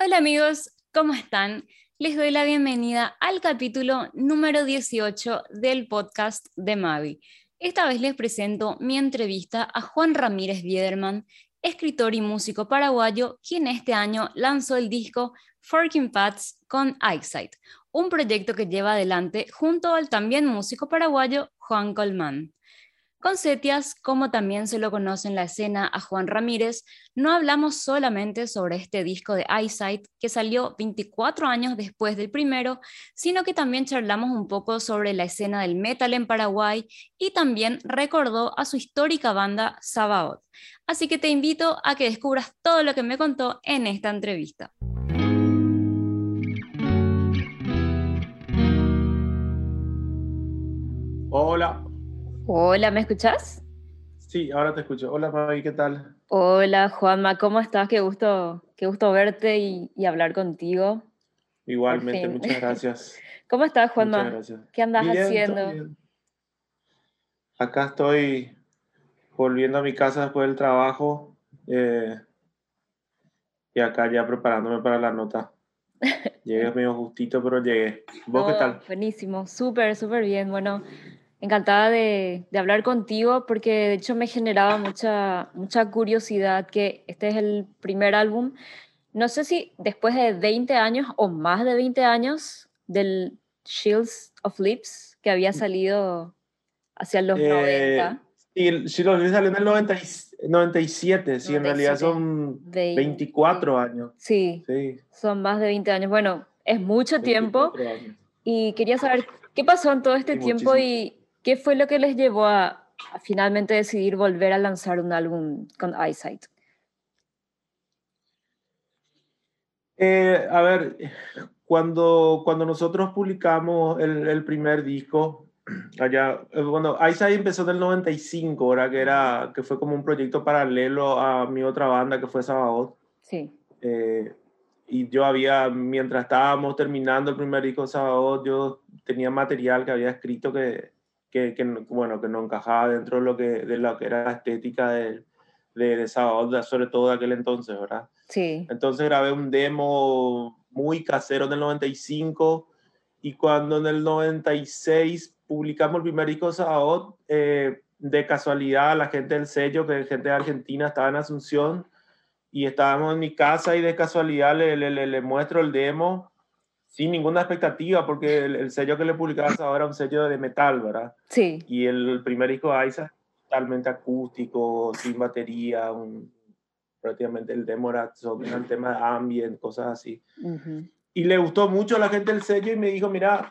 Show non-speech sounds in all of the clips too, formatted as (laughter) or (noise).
Hola amigos, ¿cómo están? Les doy la bienvenida al capítulo número 18 del podcast de Mavi. Esta vez les presento mi entrevista a Juan Ramírez Biederman, escritor y músico paraguayo, quien este año lanzó el disco Forking Paths con Eyesight, un proyecto que lleva adelante junto al también músico paraguayo Juan Colmán. Con Setias, como también se lo conoce en la escena a Juan Ramírez, no hablamos solamente sobre este disco de Eyesight que salió 24 años después del primero, sino que también charlamos un poco sobre la escena del metal en Paraguay y también recordó a su histórica banda Sabaoth. Así que te invito a que descubras todo lo que me contó en esta entrevista. Hola, Hola, ¿me escuchas? Sí, ahora te escucho. Hola, Mavi, ¿qué tal? Hola, Juanma, ¿cómo estás? Qué gusto, qué gusto verte y, hablar contigo. Igualmente, muchas gracias. (laughs) ¿Cómo estás, Juanma? ¿Qué andas haciendo? Acá estoy volviendo a mi casa después del trabajo eh, y acá ya preparándome para la nota. (laughs) Llegué medio justito, pero llegué. ¿Vos qué tal? Buenísimo, súper, súper bien. Bueno, encantada de, de, hablar contigo porque de hecho me generaba mucha, mucha curiosidad que este es el primer álbum, no sé si después de 20 años o más de 20 años del Shields of Lips que había salido hacia los 90. Y el Shields of Lips salió en el 97, sí, en realidad son 24 años. Sí, sí, son más de 20 años. Bueno, es mucho tiempo. Y quería saber qué pasó en todo este tiempo y, ¿Qué fue lo que les llevó a, finalmente decidir volver a lanzar un álbum con Eyesight? Eh, a ver, cuando, cuando nosotros publicamos el, el primer disco, (clears throat) allá, eh, Eyesight empezó en el 95, ¿verdad? Que, era, que fue como un proyecto paralelo a mi otra banda que fue Sabaoth. Sí. Eh, y yo había, mientras estábamos terminando el primer disco de Sabaoth, yo tenía material que había escrito que, que, que, bueno, que no encajaba dentro de lo que, de lo que era la estética de, de, esa onda, sobre todo de aquel entonces, ¿verdad? Sí. Entonces grabé un demo muy casero del 95 y cuando en el 96 publicamos el primer disco de eh, de casualidad la gente del sello, que gente de Argentina estaba en Asunción y estábamos en mi casa y de casualidad le, le, le muestro el demo sin ninguna expectativa, porque el, sello que le publicabas ahora era un sello de metal, ¿verdad? Sí. Y el primer disco de Isa totalmente acústico, sin batería, un, prácticamente el demo era sobre un tema de ambient, cosas así. Y le gustó mucho a la gente del sello y me dijo, mira,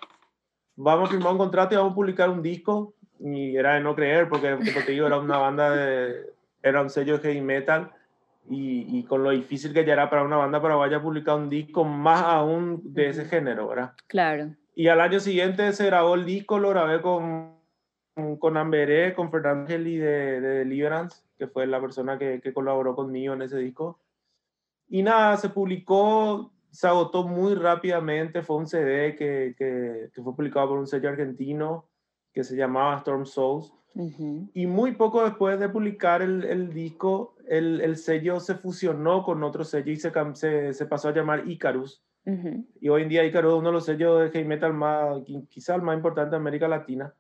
vamos a firmar un contrato y vamos a publicar un disco. Y era de no creer, porque, como te digo, era una banda de, era un sello de heavy metal y, y, con lo difícil que ya era para una banda paraguaya publicar un disco más aún de ese género, ¿verdad? Claro. Y al año siguiente se grabó el disco, lo grabé con, con Amberé, con Fernando Angeli de, de Deliverance, que fue la persona que, que, colaboró conmigo en ese disco. Y nada, se publicó, se agotó muy rápidamente, fue un CD que, que, que fue publicado por un sello argentino que se llamaba Storm Souls. Y muy poco después de publicar el, el disco, el, el, sello se fusionó con otro sello y se, se, se pasó a llamar Icarus. Y hoy en día Icarus es uno de los sellos de heavy metal más, quizá el más importante de América Latina.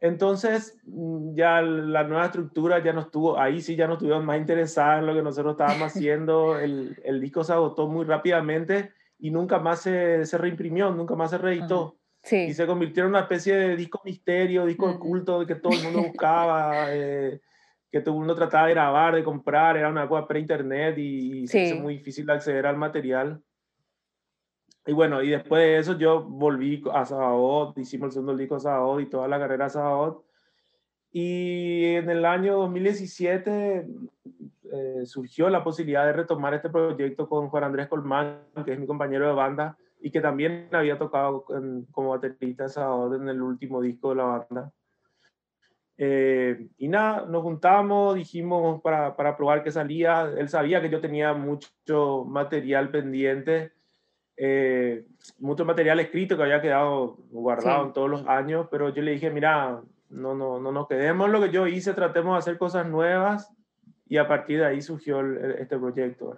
Entonces, mm, ya la nueva estructura ya no estuvo, ahí sí ya no estuvieron más interesados en lo que nosotros estábamos (laughs) haciendo. El, el disco se agotó muy rápidamente y nunca más se, se reimprimió, nunca más se reeditó. Sí. Y se convirtió en una especie de disco misterio, disco oculto que todo el mundo buscaba. (laughs) Eh, que todo el mundo trataba de grabar, de comprar, era una cosa pre-internet y, se hizo muy difícil acceder al material. Y bueno, y después de eso yo volví a Sabaoth, hicimos el segundo disco Sabaoth y toda la carrera Sabaoth. Y en el año 2017 eh, surgió la posibilidad de retomar este proyecto con Juan Andrés Colmán, que es mi compañero de banda y que también había tocado como baterista Sabaoth en el último disco de la banda. Eh, y nada, nos juntamos, dijimos para, para, probar que salía. Él sabía que yo tenía mucho material pendiente, eh, mucho material escrito que había quedado guardado en todos los años, pero yo le dije, mira, no, no, no nos quedemos lo que yo hice, tratemos de hacer cosas nuevas y a partir de ahí surgió este proyecto.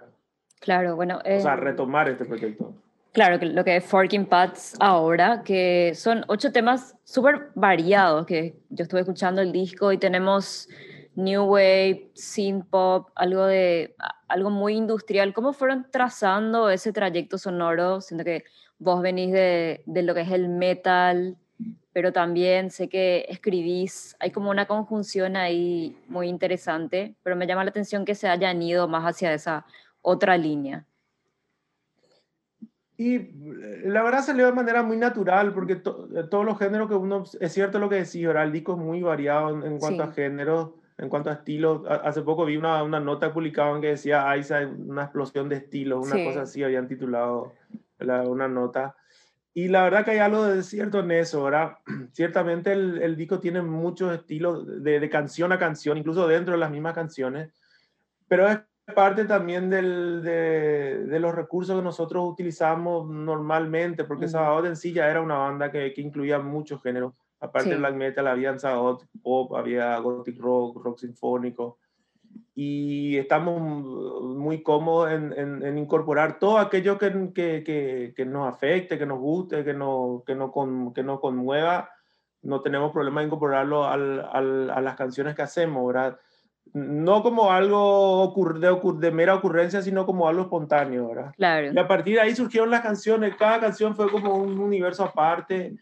Claro, bueno. o sea, retomar este proyecto. Claro, lo que es Forking Paths ahora, que son ocho temas súper variados, que yo estuve escuchando el disco y tenemos New Wave, Synth Pop, algo, de, algo muy industrial. ¿Cómo fueron trazando ese trayecto sonoro? Siento que vos venís de, de lo que es el metal, pero también sé que escribís, hay como una conjunción ahí muy interesante, pero me llama la atención que se hayan ido más hacia esa otra línea. Y eh, la verdad salió de manera muy natural, porque eh, todos los géneros que uno, es cierto lo que decía, ahora el disco es muy variado en, cuanto a géneros, en cuanto a estilos. Hace poco vi una, una nota publicada en que decía, hay una explosión de estilos, una cosa así, habían titulado una nota. Y la verdad que hay algo de cierto en eso, ¿verdad? (clears throat) Ciertamente el, el disco tiene muchos estilos de, de, canción a canción, incluso dentro de las mismas canciones, pero es parte también del, de, de, los recursos que nosotros utilizamos normalmente, porque uh -huh. en sí ya era una banda que, que incluía muchos géneros. Aparte de black metal, había Sabbath pop, había gothic rock, rock sinfónico y estamos muy cómodos en, en, incorporar todo aquello que, que, que, nos afecte, que nos guste, que nos, que nos, con, que nos conmueva. No tenemos problema en incorporarlo al, al, a las canciones que hacemos, ¿verdad? No como algo de, de, mera ocurrencia, sino como algo espontáneo, ¿verdad? Claro. Y a partir de ahí surgieron las canciones, cada canción fue como un universo aparte.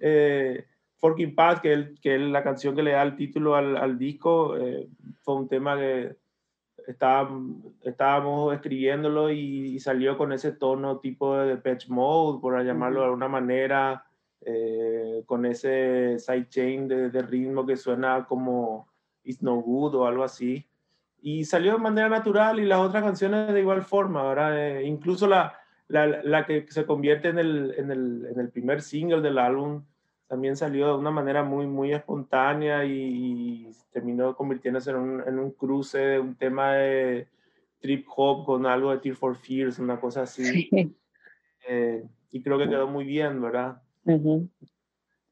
Eh, Forking Path, que, que es la canción que le da el título al, al disco, eh, fue un tema que estábamos escribiéndolo y, salió con ese tono tipo de patch Mode, por llamarlo de alguna manera, eh, con ese sidechain de, de ritmo que suena como It's No Good o algo así. Y salió de manera natural y las otras canciones de igual forma, ¿verdad? Eh, incluso la, la, la, que se convierte en el, en, el, en el primer single del álbum también salió de una manera muy, muy espontánea y, terminó convirtiéndose en un, en un, cruce de un tema de trip hop con algo de Tear for Fears, una cosa así. Eh, y creo que quedó muy bien, ¿verdad?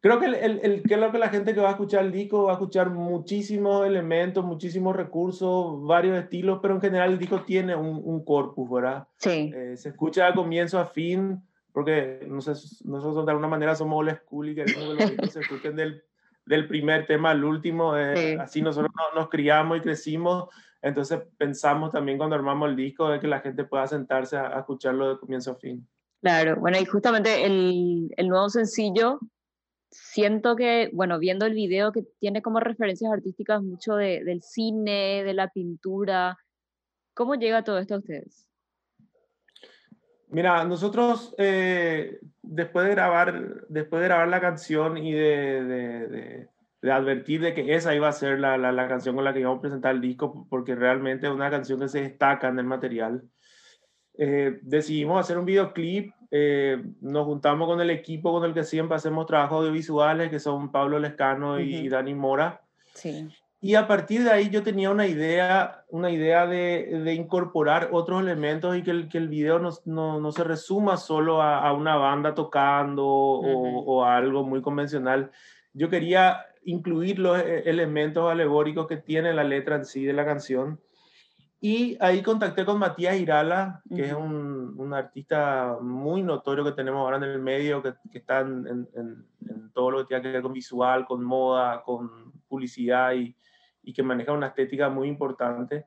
Creo que, el, el, el, que la gente que va a escuchar el disco va a escuchar muchísimos elementos, muchísimos recursos, varios estilos, pero en general el disco tiene un, un corpus, ¿verdad? Sí. Eh, se escucha de comienzo a fin porque no sé, nosotros de alguna manera somos old school y queremos que los se escuchen del, del, primer tema al último, eh, sí. así nosotros nos, nos, criamos y crecimos, entonces pensamos también cuando armamos el disco de que la gente pueda sentarse a, a escucharlo de comienzo a fin. Claro, bueno, y justamente el, el nuevo sencillo, siento que, bueno, viendo el video que tiene como referencias artísticas mucho de, del cine, de la pintura, ¿cómo llega todo esto a ustedes? Mira, nosotros eh, después, de grabar, después de grabar la canción y de, de, de, advertir de que esa iba a ser la, la, la, canción con la que íbamos a presentar el disco, porque realmente es una canción que se destaca en el material, eh, decidimos hacer un videoclip. Eh, nos juntamos con el equipo con el que siempre hacemos trabajos audiovisuales, que son Pablo Lescano uh -huh. y Dani Mora. Sí. Y a partir de ahí yo tenía una idea, una idea de, de incorporar otros elementos y que el, que el video no, no, no se resuma solo a, a, una banda tocando uh -huh. o, o, a algo muy convencional. Yo quería incluir los eh, elementos alegóricos que tiene la letra en sí de la canción. Y ahí contacté con Matías Irala, que uh -huh. es un, un, artista muy notorio que tenemos ahora en el medio, que, que está en, en, en, todo lo que tiene que ver con visual, con moda, con publicidad y, y que maneja una estética muy importante.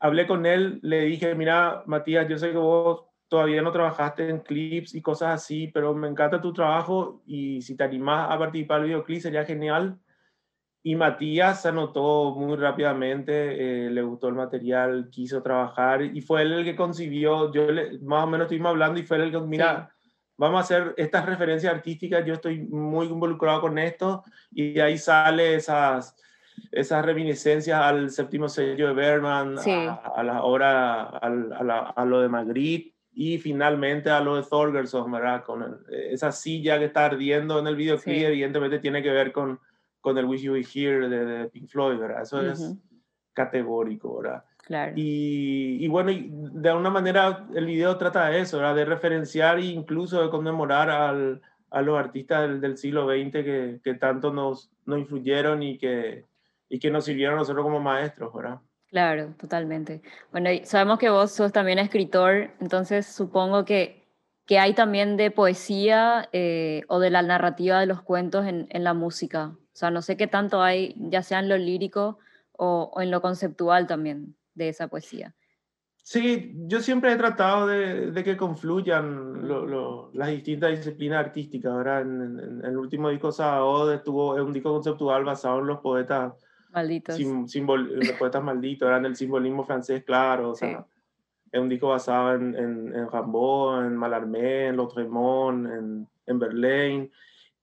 Hablé con él, le dije, mira, Matías, yo sé que vos todavía no trabajaste en clips y cosas así, pero me encanta tu trabajo y si te animás a participar del videoclip sería genial. Y Matías se anotó muy rápidamente, eh, le gustó el material, quiso trabajar y fue él el que concibió, yo le, más o menos estuvimos hablando y fue él el que, mira, sí. vamos a hacer estas referencias artísticas, yo estoy muy involucrado con esto y de ahí sale esas esas reminiscencias al séptimo sello de Berman, sí. a, a, la obra, a, a, la, a, lo de Magritte y finalmente a lo de Thorgerson, ¿verdad? Con el, esa silla que está ardiendo en el videoclip, sí. evidentemente tiene que ver con, con el Wish You Were Here de, de Pink Floyd, ¿verdad? Eso uh -huh. es categórico, ¿verdad? Claro. Y, y, bueno, de alguna manera el video trata de eso, ¿verdad? De referenciar e incluso de conmemorar al, a los artistas del, del siglo XX que, que tanto nos, nos influyeron y que, y que nos sirvieron a nosotros como maestros, ¿verdad? Claro, totalmente. Bueno, sabemos que vos sos también escritor, entonces supongo que, que hay también de poesía eh, o de la narrativa de los cuentos en, en, la música. O sea, no sé qué tanto hay, ya sea en lo lírico o, o en lo conceptual también de esa poesía. Sí, yo siempre he tratado de, de que confluyan las distintas disciplinas artísticas. ¿verdad? En, el último disco Sábado estuvo, es un disco conceptual basado en los poetas malditos. los poetas malditos, eran del simbolismo francés, claro. O sea, es un disco basado en, en, en Rimbaud, en Mallarmé, en Lautréamont, en, en Berlín.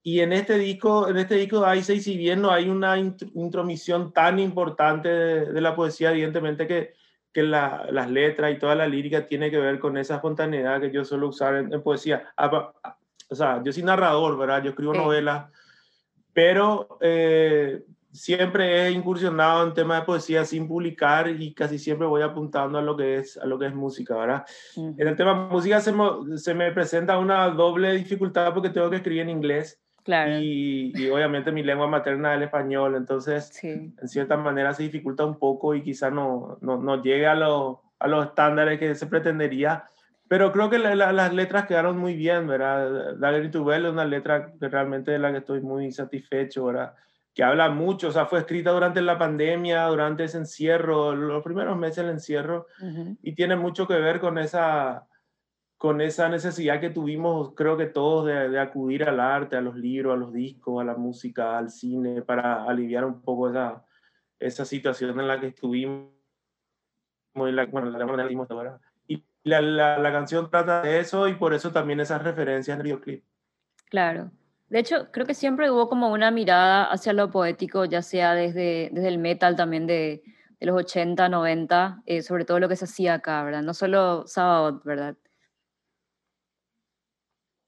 Y en este disco, en este disco hay seis, si bien no hay una intromisión tan importante de, de la poesía, evidentemente que que la, las letras y toda la lírica tiene que ver con esa espontaneidad que yo suelo usar en, poesía. Ah, ah, o sea, yo soy narrador, ¿verdad? Yo escribo novelas, pero eh, siempre he incursionado en temas de poesía sin publicar y casi siempre voy apuntando a lo que es, a lo que es música, ¿verdad? En el tema música se me, se me presenta una doble dificultad porque tengo que escribir en inglés y, obviamente mi lengua materna es el español, entonces en cierta manera se dificulta un poco y quizá no, no, no llegue a, a los estándares que se pretendería. Pero creo que las letras quedaron muy bien, ¿verdad? Dagger to Bell es una letra que realmente de la que estoy muy satisfecho, ¿verdad? Que habla mucho, o sea, fue escrita durante la pandemia, durante ese encierro, los primeros meses del encierro, y tiene mucho que ver con esa, con esa necesidad que tuvimos, creo que todos, de, acudir al arte, a los libros, a los discos, a la música, al cine, para aliviar un poco esa, esa situación en la que estuvimos. Y la, bueno, la, y la, la, canción trata de eso y por eso también esas referencias en el videoclip. Claro. De hecho, creo que siempre hubo como una mirada hacia lo poético, ya sea desde, desde el metal también de, de los 80, 90, eh, sobre todo lo que se hacía acá, ¿verdad? No solo Sabbath, ¿verdad?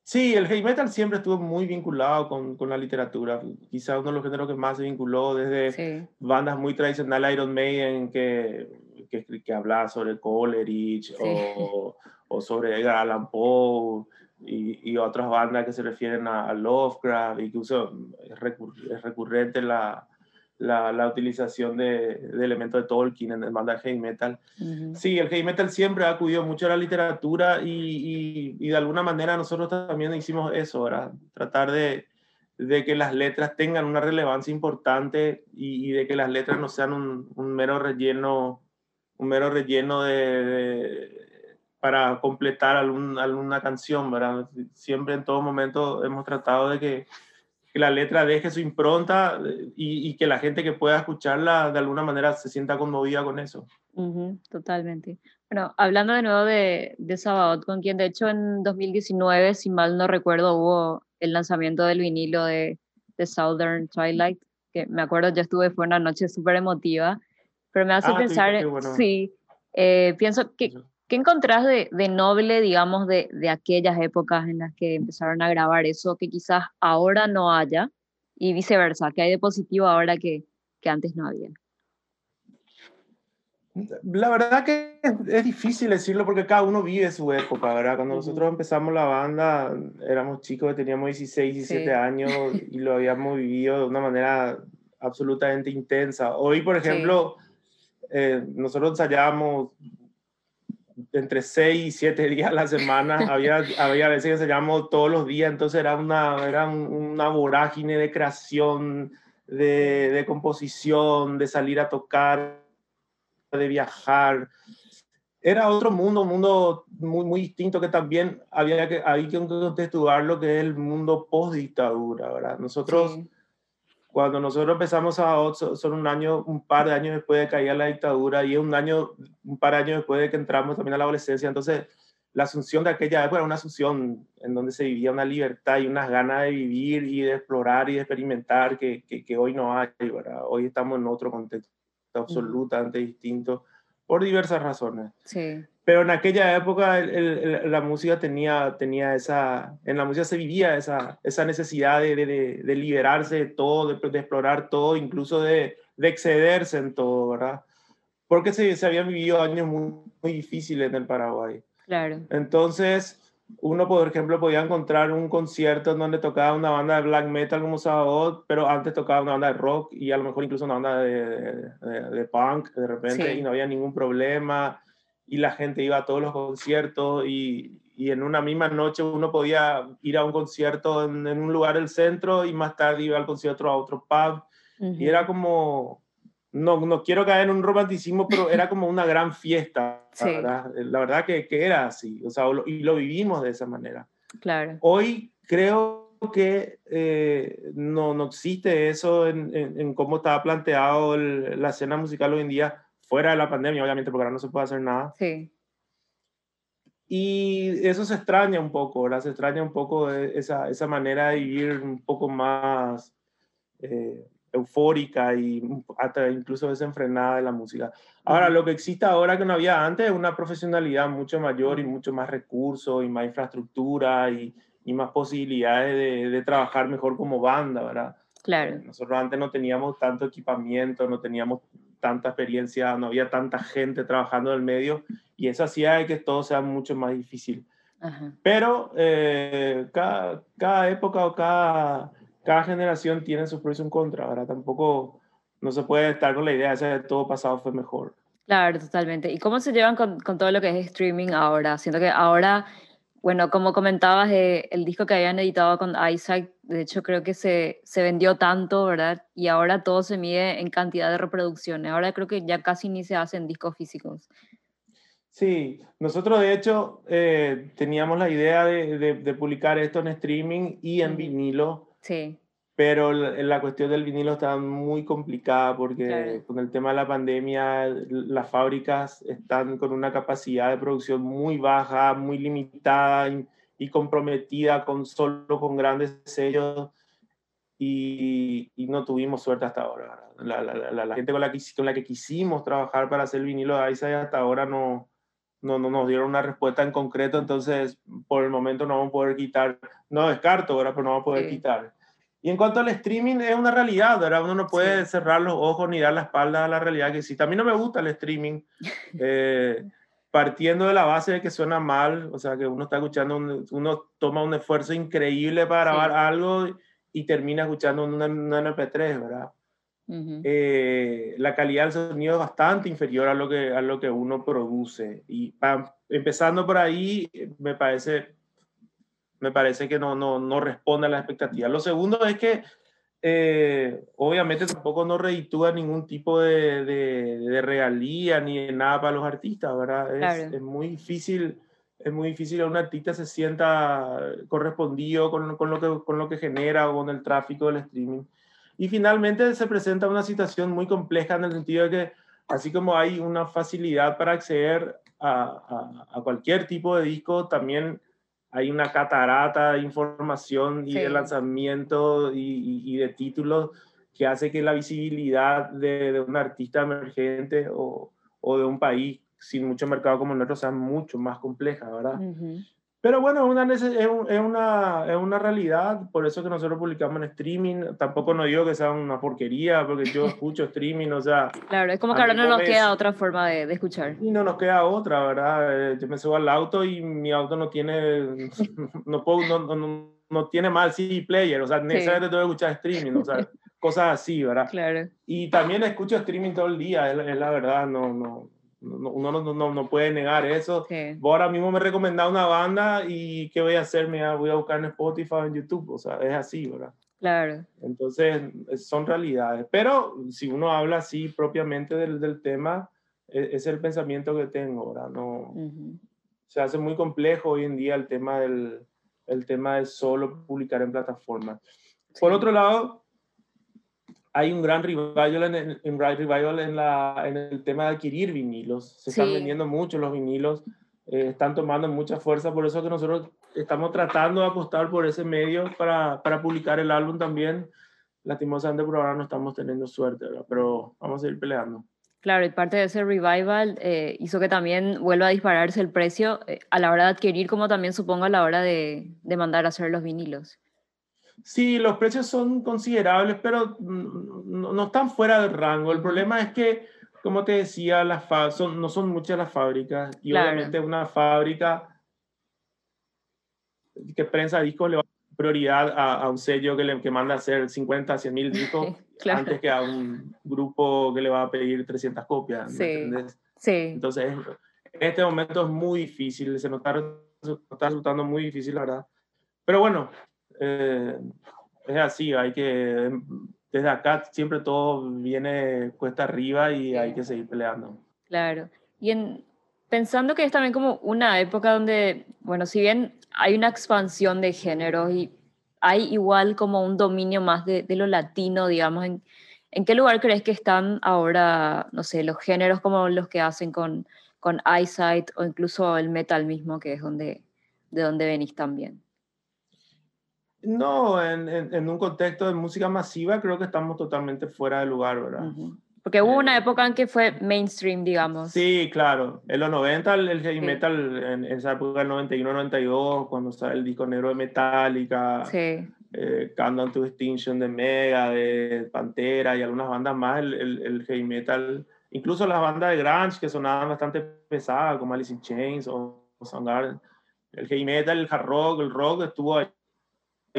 Sí, el heavy metal siempre estuvo muy vinculado con, con la literatura. Quizá uno de los géneros que más se vinculó desde bandas muy tradicionales, Iron Maiden, que, que, que hablaba sobre Coleridge o, o, sobre Edgar Allan Poe y, y, otras bandas que se refieren a, Lovecraft. Incluso es, es recurrente la, la, la utilización de, de, elementos de Tolkien en el banda de heavy metal. Sí, el heavy metal siempre ha acudido mucho a la literatura y, y, de alguna manera nosotros también hicimos eso, ¿verdad? Tratar de, de que las letras tengan una relevancia importante y, de que las letras no sean un, un mero relleno, un mero relleno de, para completar algún, alguna canción, ¿verdad? Siempre en todo momento hemos tratado de que que la letra deje su impronta eh, y, que la gente que pueda escucharla de alguna manera se sienta conmovida con eso. totalmente. Bueno, hablando de nuevo de, de Sabaot, con quien de hecho en 2019, si mal no recuerdo, hubo el lanzamiento del vinilo de, de Southern Twilight, que me acuerdo, ya estuve, fue una noche súper emotiva, pero me hace ah, pensar, sí, eh, pienso que ¿Qué encontrás de, de noble, digamos, de, de, aquellas épocas en las que empezaron a grabar eso que quizás ahora no haya y viceversa? ¿Qué hay de positivo ahora que, que antes no había? La verdad que es, difícil decirlo porque cada uno vive su época, ¿verdad? Cuando nosotros empezamos la banda, éramos chicos, teníamos 16, 17 años (laughs) y lo habíamos vivido de una manera absolutamente intensa. Hoy, por ejemplo, eh, nosotros ensayábamos entre 6 y 7 (laughs) días a la semana, había, había veces que ensayábamos todos los días, entonces era una, era una vorágine de creación, de, de, composición, de salir a tocar, de viajar. Era otro mundo, un mundo muy, muy distinto que también había que, había que contextuar lo que es el mundo post-dictadura, ¿verdad? Nosotros... Cuando nosotros empezamos a son un año, un par de años después de caer la dictadura y un año, un par de años después de que entramos también a la adolescencia. Entonces, la asunción de aquella época era una asunción en donde se vivía una libertad y unas ganas de vivir y de explorar y de experimentar que, que, que hoy no hay, ¿verdad? Hoy estamos en otro contexto absolutamente distinto por diversas razones. Sí. Pero en aquella época la música tenía, tenía esa, en la música se vivía esa, esa necesidad de, de, de liberarse de todo, de, explorar todo, incluso de, excederse en todo, ¿verdad? Porque se, se habían vivido años muy, muy, difíciles en el Paraguay. Claro. Entonces, uno, por ejemplo, podía encontrar un concierto en donde tocaba una banda de black metal como Sabbath, pero antes tocaba una banda de rock y a lo mejor incluso una banda de, de, punk de repente y no había ningún problema y la gente iba a todos los conciertos y, y en una misma noche uno podía ir a un concierto en, un lugar del centro y más tarde iba al concierto a otro pub y era como no, no quiero caer en un romanticismo, pero era como una gran fiesta. ¿verdad? La verdad que, que, era así, o sea, y lo vivimos de esa manera. Claro. Hoy creo que eh, no, no existe eso en, en, cómo estaba planteado la escena musical hoy en día, fuera de la pandemia, obviamente, porque ahora no se puede hacer nada. Sí. Y eso se extraña un poco, ¿verdad? Se extraña un poco esa, esa manera de vivir un poco más... Eh, eufórica y hasta incluso desenfrenada de la música. Ahora, lo que existe ahora que no había antes es una profesionalidad mucho mayor y mucho más recursos y más infraestructura y, y más posibilidades de, de, trabajar mejor como banda, ¿verdad? Claro. Eh, nosotros antes no teníamos tanto equipamiento, no teníamos tanta experiencia, no había tanta gente trabajando en el medio y eso hacía que todo sea mucho más difícil. Pero eh, cada, cada época o cada cada generación tiene sus pros y sus contras, ahora tampoco no se puede estar con la idea de que todo pasado fue mejor. Claro, totalmente. ¿Y cómo se llevan con, con todo lo que es streaming ahora? Siento que ahora, bueno, como comentabas, eh, el disco que habían editado con Isaac, de hecho creo que se, se vendió tanto, ¿verdad? Y ahora todo se mide en cantidad de reproducciones. Ahora creo que ya casi ni se hacen discos físicos. Sí, nosotros de hecho eh, teníamos la idea de, de, de, publicar esto en streaming y en vinilo Sí. Pero la, cuestión del vinilo está muy complicada porque con el tema de la pandemia las fábricas están con una capacidad de producción muy baja, muy limitada y, comprometida con solo con grandes sellos y, y, no tuvimos suerte hasta ahora. La, la, la, gente con la, que, con la que quisimos trabajar para hacer el vinilo de Isaac hasta ahora no, no, no nos dieron una respuesta en concreto, entonces por el momento no vamos a poder quitar, no descarto, ahora pero no vamos a poder quitar. Y en cuanto al streaming, es una realidad, ¿verdad? Uno no puede cerrar los ojos ni dar la espalda a la realidad que existe. A mí no me gusta el streaming, (laughs) eh, partiendo de la base de que suena mal, o sea, que uno está escuchando, uno toma un esfuerzo increíble para grabar algo y termina escuchando un MP3, ¿verdad? Eh, la calidad del sonido es bastante inferior a lo que, a lo que uno produce. Y empezando por ahí, me parece, me parece que no, no, no responde a las expectativas. Lo segundo es que eh, obviamente tampoco no reditúa ningún tipo de, de, regalía ni de nada para los artistas, ¿verdad? Es, es, muy difícil. Es muy difícil a un artista se sienta correspondido con, con, lo que, con lo que genera o con el tráfico del streaming. Y finalmente se presenta una situación muy compleja en el sentido de que así como hay una facilidad para acceder a, a, cualquier tipo de disco, también hay una catarata de información y de lanzamiento y, y, de títulos que hace que la visibilidad de, de un artista emergente o, o, de un país sin mucho mercado como el nuestro sea mucho más compleja, ¿verdad? Pero bueno, es una, es, una, es una realidad, por eso que nosotros publicamos en streaming. Tampoco no digo que sea una porquería, porque yo (laughs) escucho streaming, o sea... Claro, es como que ahora no nos queda otra forma de, de, escuchar. Y no nos queda otra, ¿verdad? Eh, yo me subo al auto y mi auto no tiene, (laughs) no, puedo, no, no, no tiene mal CD player, o sea, necesariamente tengo que escuchar streaming, o sea, (laughs) cosas así, ¿verdad? Claro. Y también escucho streaming todo el día, es, es la verdad, no, no, uno no, no, no, puede negar eso. Vos ahora mismo me recomendado una banda y ¿qué voy a hacer? Me voy a buscar en Spotify o en YouTube. O sea, es así, ¿verdad? Claro. Entonces, son realidades. Pero si uno habla así propiamente del, del tema, es, es, el pensamiento que tengo, ¿verdad? No, Se hace muy complejo hoy en día el tema del el tema de solo publicar en plataformas. Por otro lado, hay un gran revival en, en, revival en, la, en el tema de adquirir vinilos. Se están vendiendo mucho los vinilos, eh, están tomando mucha fuerza, por eso que nosotros estamos tratando de apostar por ese medio para, para publicar el álbum también. Lastimosamente por ahora no estamos teniendo suerte, pero vamos a ir peleando. Claro, y parte de ese revival eh, hizo que también vuelva a dispararse el precio eh, a la hora de adquirir, como también supongo a la hora de, de mandar a hacer los vinilos. Sí, los precios son considerables, pero no, están fuera del rango. El problema es que, como te decía, las son, no son muchas las fábricas y obviamente una fábrica que prensa discos le va a dar prioridad a, un sello que, le, que manda a hacer 50, 100 mil (laughs) discos antes que a un grupo que le va a pedir 300 copias. Sí. sí. Entonces, en este momento es muy difícil, se nos está, está resultando muy difícil, la verdad. Pero bueno, eh, es así, hay que, desde acá siempre todo viene cuesta arriba y hay que seguir peleando. Claro. Y en, pensando que es también como una época donde, bueno, si bien hay una expansión de géneros y hay igual como un dominio más de, de lo latino, digamos, ¿en, ¿en, qué lugar crees que están ahora, no sé, los géneros como los que hacen con, con Eyesight o incluso el metal mismo, que es donde, de donde venís también? No, en, en, un contexto de música masiva creo que estamos totalmente fuera de lugar, ¿verdad? Porque hubo una época en que fue mainstream, digamos. Sí, claro. En los 90 el heavy metal, en, esa época del 91, 92, cuando estaba el disco negro de Metallica, sí. eh, Countdown to Extinction de Mega, de Pantera y algunas bandas más, el, el, heavy metal, incluso las bandas de grunge que sonaban bastante pesadas, como Alice in Chains o, Soundgarden. El heavy metal, el hard rock, el rock estuvo ahí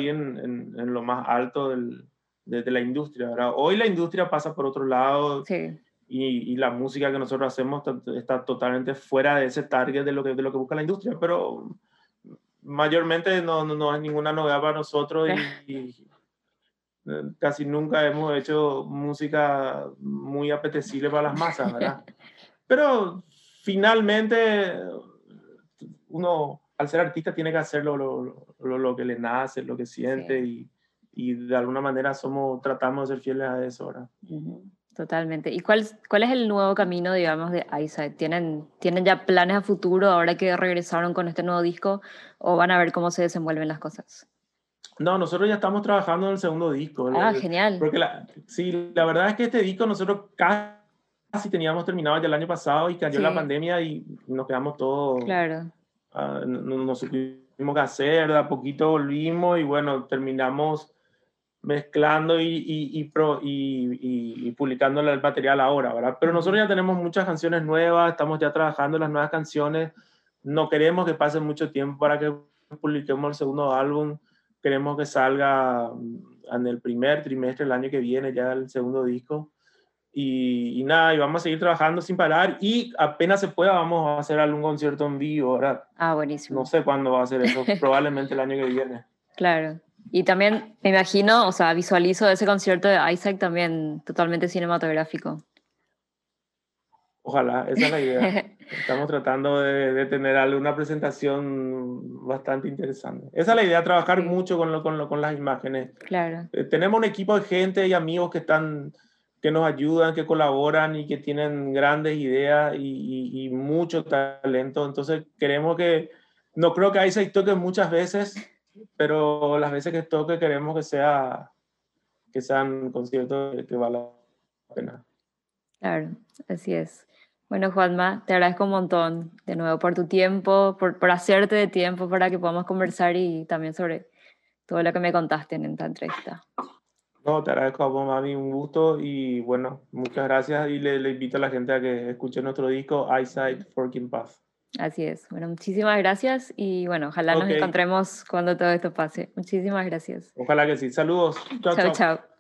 en, en lo más alto del, de, la industria, ¿verdad? Hoy la industria pasa por otro lado y, y, la música que nosotros hacemos está, totalmente fuera de ese target de lo que, de lo que busca la industria, pero mayormente no, no, no es ninguna novedad para nosotros y, (laughs) casi nunca hemos hecho música muy apetecible para las masas, ¿verdad? (laughs) Pero finalmente uno, al ser artista, tiene que hacer lo, lo, lo, que le nace, lo que siente y y de alguna manera somos, tratamos de ser fieles a eso ahora. Totalmente. ¿Y cuál, cuál es el nuevo camino, digamos, de Eyesight? ¿Tienen, ¿Tienen ya planes a futuro ahora que regresaron con este nuevo disco o van a ver cómo se desenvuelven las cosas? No, nosotros ya estamos trabajando en el segundo disco. Ah, genial. Porque la, sí, la verdad es que este disco nosotros casi teníamos terminado ya el año pasado y cayó la pandemia y nos quedamos todos... Claro. Uh, no, no, supimos qué hacer, de a poquito volvimos y bueno, terminamos mezclando y, y, y, y, publicando el material ahora, ¿verdad? Pero nosotros ya tenemos muchas canciones nuevas, estamos ya trabajando las nuevas canciones, no queremos que pase mucho tiempo para que publiquemos el segundo álbum, queremos que salga mm, en el primer trimestre del año que viene ya el segundo disco. Y, nada, y vamos a seguir trabajando sin parar y apenas se pueda vamos a hacer algún concierto en vivo, ¿verdad? Ah, buenísimo. No sé cuándo va a ser eso, (laughs) probablemente el año que viene. Claro. Y también me imagino, o sea, visualizo ese concierto de Isaac también totalmente cinematográfico. Ojalá, esa es la idea. (laughs) Estamos tratando de, tener alguna presentación bastante interesante. Esa es la idea, trabajar mucho con, lo, con, lo, con, las imágenes. Claro. Eh, tenemos un equipo de gente y amigos que están que nos ayudan, que colaboran y que tienen grandes ideas y, mucho talento. Entonces queremos que, no creo que Isaac toque muchas veces, pero las veces que toque queremos que sea que sean conciertos que valga la pena. Claro, así es. Bueno, Juanma, te agradezco un montón de nuevo por tu tiempo, por, por hacerte de tiempo para que podamos conversar y también sobre todo lo que me contaste en esta entrevista. No, te agradezco a vos, mami, un gusto y bueno, muchas gracias y le, le invito a la gente a que escuche nuestro disco Eyesight Forking Path. Así es. Bueno, muchísimas gracias y bueno, ojalá nos encontremos cuando todo esto pase. Muchísimas gracias. Ojalá que sí. Saludos. chao. chao.